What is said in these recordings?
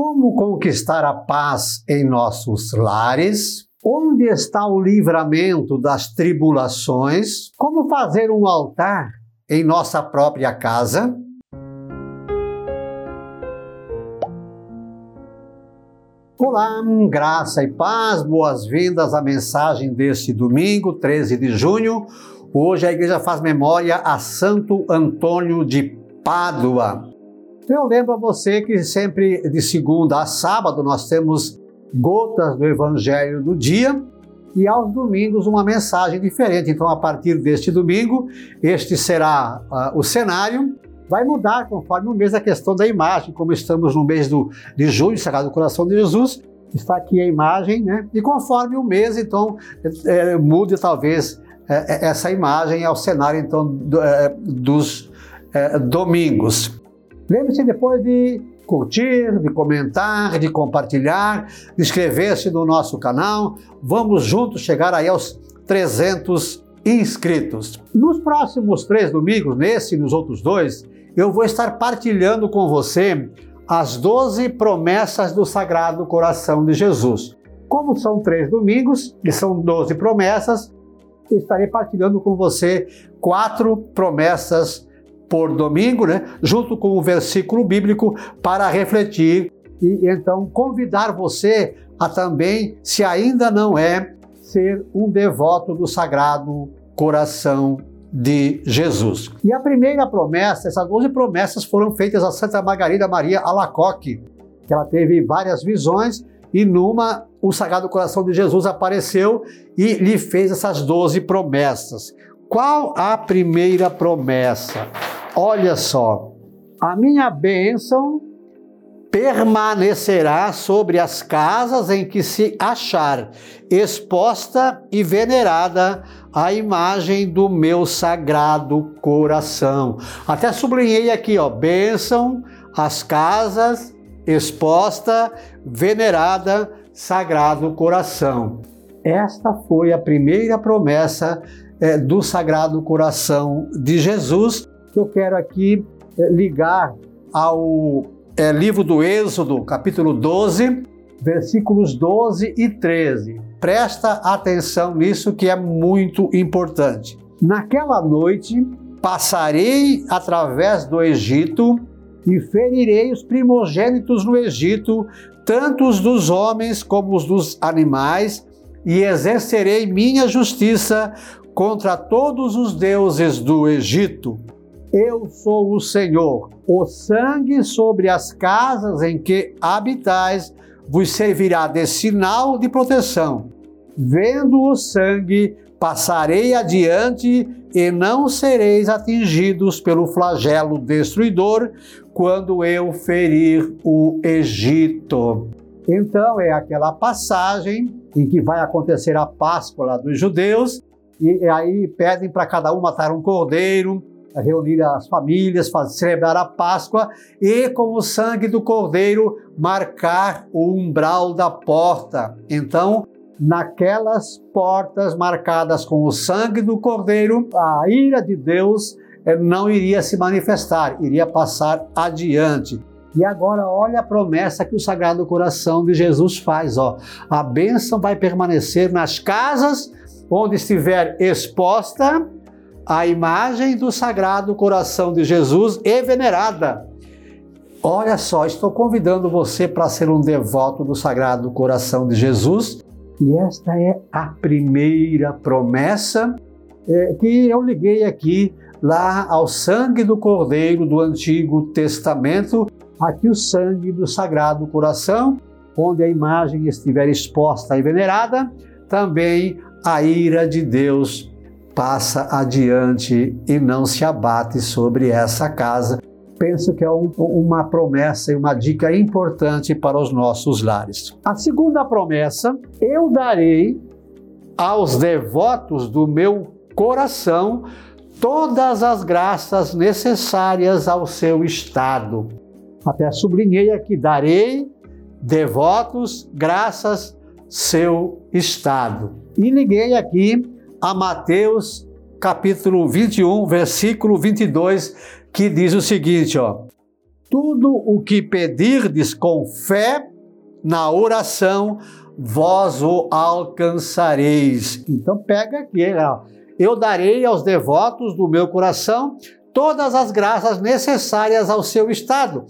Como conquistar a paz em nossos lares? Onde está o livramento das tribulações? Como fazer um altar em nossa própria casa? Olá, graça e paz, boas-vindas à mensagem deste domingo, 13 de junho. Hoje a igreja faz memória a Santo Antônio de Pádua. Eu lembro a você que sempre de segunda a sábado nós temos gotas do Evangelho do dia e aos domingos uma mensagem diferente. Então, a partir deste domingo, este será uh, o cenário. Vai mudar conforme o mês a questão da imagem, como estamos no mês do, de junho, Sagrado Coração de Jesus, está aqui a imagem, né? E conforme o mês, então, é, é, mude talvez é, essa imagem ao cenário, então, do, é, dos é, domingos. Lembre-se depois de curtir, de comentar, de compartilhar, de inscrever-se no nosso canal. Vamos juntos chegar aí aos 300 inscritos. Nos próximos três domingos, nesse e nos outros dois, eu vou estar partilhando com você as 12 promessas do Sagrado Coração de Jesus. Como são três domingos e são 12 promessas, estarei partilhando com você quatro promessas por domingo, né, junto com o versículo bíblico para refletir e então convidar você a também, se ainda não é, ser um devoto do Sagrado Coração de Jesus. E a primeira promessa, essas 12 promessas foram feitas a Santa Margarida Maria Alacoque, que ela teve várias visões e numa o Sagrado Coração de Jesus apareceu e lhe fez essas 12 promessas. Qual a primeira promessa? Olha só, a minha bênção permanecerá sobre as casas em que se achar exposta e venerada a imagem do meu sagrado coração. Até sublinhei aqui, ó, bênção as casas exposta, venerada, sagrado coração. Esta foi a primeira promessa é, do Sagrado Coração de Jesus que eu quero aqui é, ligar ao é, livro do Êxodo, capítulo 12, versículos 12 e 13. Presta atenção nisso que é muito importante. Naquela noite passarei através do Egito e ferirei os primogênitos no Egito, tanto os dos homens como os dos animais, e exercerei minha justiça contra todos os deuses do Egito. Eu sou o Senhor. O sangue sobre as casas em que habitais vos servirá de sinal de proteção. Vendo o sangue, passarei adiante e não sereis atingidos pelo flagelo destruidor quando eu ferir o Egito. Então é aquela passagem em que vai acontecer a Páscoa dos judeus e aí pedem para cada um matar um cordeiro reunir as famílias, celebrar a Páscoa e, com o sangue do cordeiro, marcar o umbral da porta. Então, naquelas portas marcadas com o sangue do cordeiro, a ira de Deus eh, não iria se manifestar, iria passar adiante. E agora olha a promessa que o Sagrado Coração de Jesus faz, ó. A bênção vai permanecer nas casas onde estiver exposta a imagem do Sagrado Coração de Jesus e venerada. Olha só, estou convidando você para ser um devoto do Sagrado Coração de Jesus. E esta é a primeira promessa é, que eu liguei aqui lá ao sangue do Cordeiro do Antigo Testamento, aqui o sangue do Sagrado Coração, onde a imagem estiver exposta e venerada, também a ira de Deus passa adiante e não se abate sobre essa casa. Penso que é um, uma promessa e uma dica importante para os nossos lares. A segunda promessa: eu darei aos devotos do meu coração todas as graças necessárias ao seu estado. Até sublinhei aqui: darei devotos graças seu estado. E liguei aqui a Mateus capítulo 21, versículo 22, que diz o seguinte, ó: tudo o que pedirdes com fé na oração, vós o alcançareis. Então pega aqui, ó. eu darei aos devotos do meu coração todas as graças necessárias ao seu estado.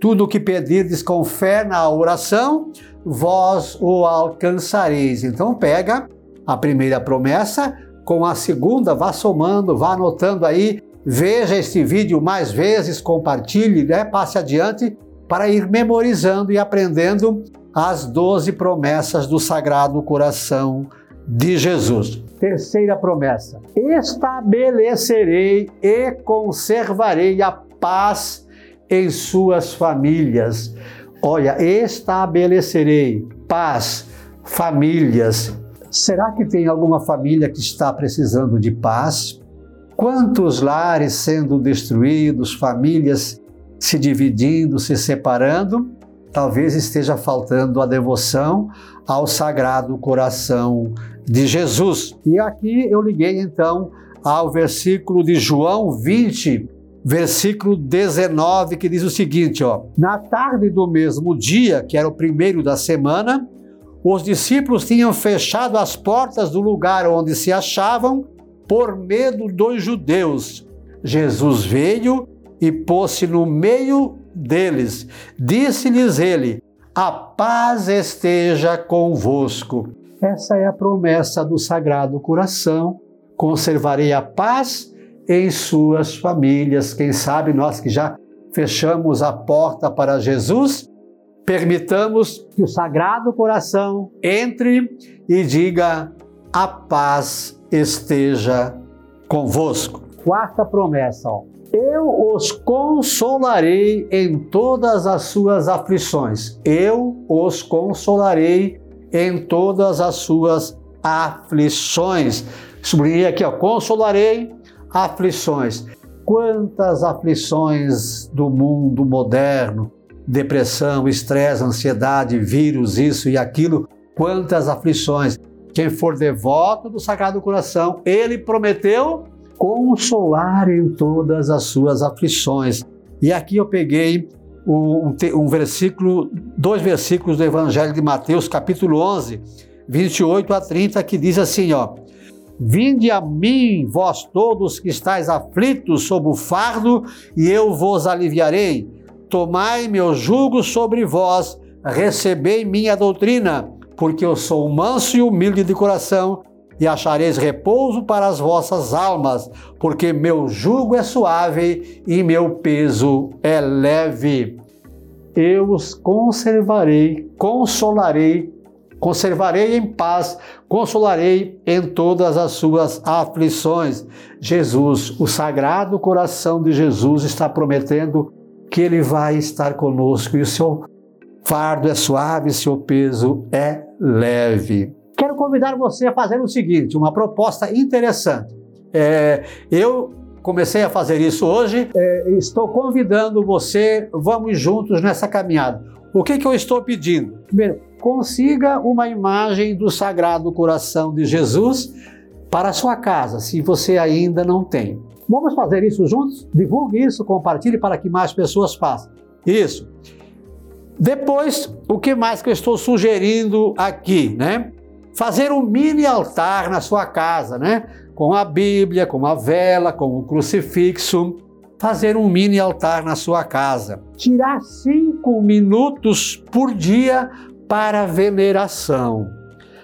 Tudo o que pedirdes com fé na oração, vós o alcançareis. Então pega a primeira promessa com a segunda, vá somando, vá anotando aí, veja este vídeo mais vezes, compartilhe, né? passe adiante para ir memorizando e aprendendo as doze promessas do Sagrado Coração de Jesus. Terceira promessa: estabelecerei e conservarei a paz em suas famílias. Olha, estabelecerei paz, famílias. Será que tem alguma família que está precisando de paz? Quantos lares sendo destruídos, famílias se dividindo, se separando? Talvez esteja faltando a devoção ao Sagrado Coração de Jesus. E aqui eu liguei então ao versículo de João 20, versículo 19, que diz o seguinte, ó: Na tarde do mesmo dia, que era o primeiro da semana, os discípulos tinham fechado as portas do lugar onde se achavam por medo dos judeus. Jesus veio e pôs-se no meio deles. Disse-lhes ele: A paz esteja convosco. Essa é a promessa do Sagrado Coração. Conservarei a paz em suas famílias. Quem sabe nós que já fechamos a porta para Jesus, permitamos que o Sagrado Coração entre e diga: a paz esteja convosco. Quarta promessa, ó. Eu os consolarei em todas as suas aflições. Eu os consolarei em todas as suas aflições. Sublinhei aqui, ó, consolarei aflições. Quantas aflições do mundo moderno, depressão, estresse, ansiedade, vírus, isso e aquilo, quantas aflições. Quem for devoto do Sagrado Coração, ele prometeu consolar em todas as suas aflições. E aqui eu peguei um, um, versículo, dois versículos do Evangelho de Mateus, capítulo 11, 28 a 30, que diz assim, ó: Vinde a mim, vós todos que estáis aflitos sob o fardo, e eu vos aliviarei. Tomai meu jugo sobre vós, recebei minha doutrina, porque eu sou manso e humilde de coração, e achareis repouso para as vossas almas, porque meu jugo é suave e meu peso é leve. Eu os conservarei, consolarei Conservarei em paz, consolarei em todas as suas aflições. Jesus, o sagrado coração de Jesus está prometendo que ele vai estar conosco e o seu fardo é suave, seu peso é leve. Quero convidar você a fazer o seguinte, uma proposta interessante. É, eu comecei a fazer isso hoje, é, estou convidando você, vamos juntos nessa caminhada. O que, que eu estou pedindo? Primeiro, consiga uma imagem do Sagrado Coração de Jesus para a sua casa, se você ainda não tem. Vamos fazer isso juntos? Divulgue isso, compartilhe para que mais pessoas façam. Isso. Depois, o que mais que eu estou sugerindo aqui, né? Fazer um mini altar na sua casa, né? Com a Bíblia, com a vela, com o crucifixo, fazer um mini altar na sua casa. Tirar cinco minutos por dia para veneração.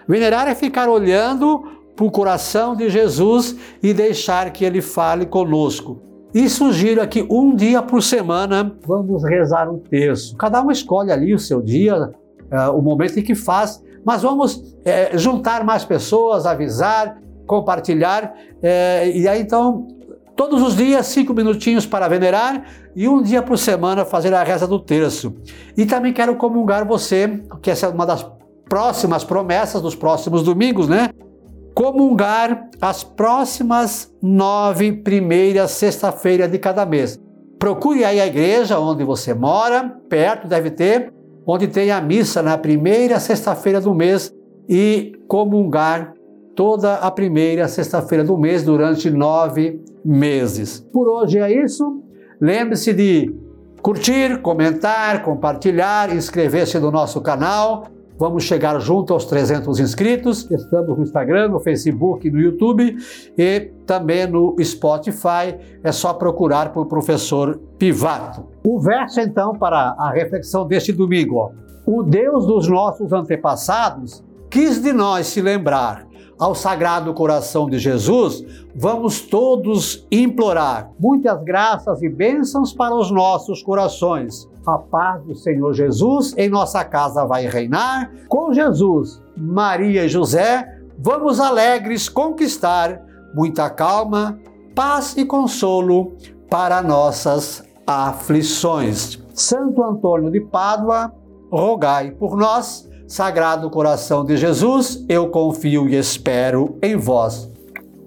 Venerar é ficar olhando para o coração de Jesus e deixar que ele fale conosco. E sugiro aqui um dia por semana vamos rezar um terço. Cada um escolhe ali o seu dia, uh, o momento em que faz, mas vamos uh, juntar mais pessoas, avisar, compartilhar. Uh, e aí então Todos os dias, cinco minutinhos para venerar e um dia por semana fazer a reza do terço. E também quero comungar você, que essa é uma das próximas promessas dos próximos domingos, né? Comungar as próximas nove primeiras sexta-feiras de cada mês. Procure aí a igreja onde você mora, perto deve ter, onde tem a missa na primeira sexta-feira do mês e comungar toda a primeira sexta-feira do mês durante nove meses. Por hoje é isso. Lembre-se de curtir, comentar, compartilhar, inscrever-se no nosso canal. Vamos chegar junto aos 300 inscritos. Estamos no Instagram, no Facebook, no YouTube e também no Spotify. É só procurar por professor Pivato. O verso então para a reflexão deste domingo. Ó. O Deus dos nossos antepassados quis de nós se lembrar ao Sagrado Coração de Jesus, vamos todos implorar muitas graças e bênçãos para os nossos corações. A paz do Senhor Jesus em nossa casa vai reinar. Com Jesus, Maria e José, vamos alegres conquistar muita calma, paz e consolo para nossas aflições. Santo Antônio de Pádua, rogai por nós. Sagrado coração de Jesus, eu confio e espero em vós.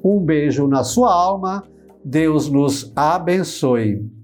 Um beijo na sua alma, Deus nos abençoe.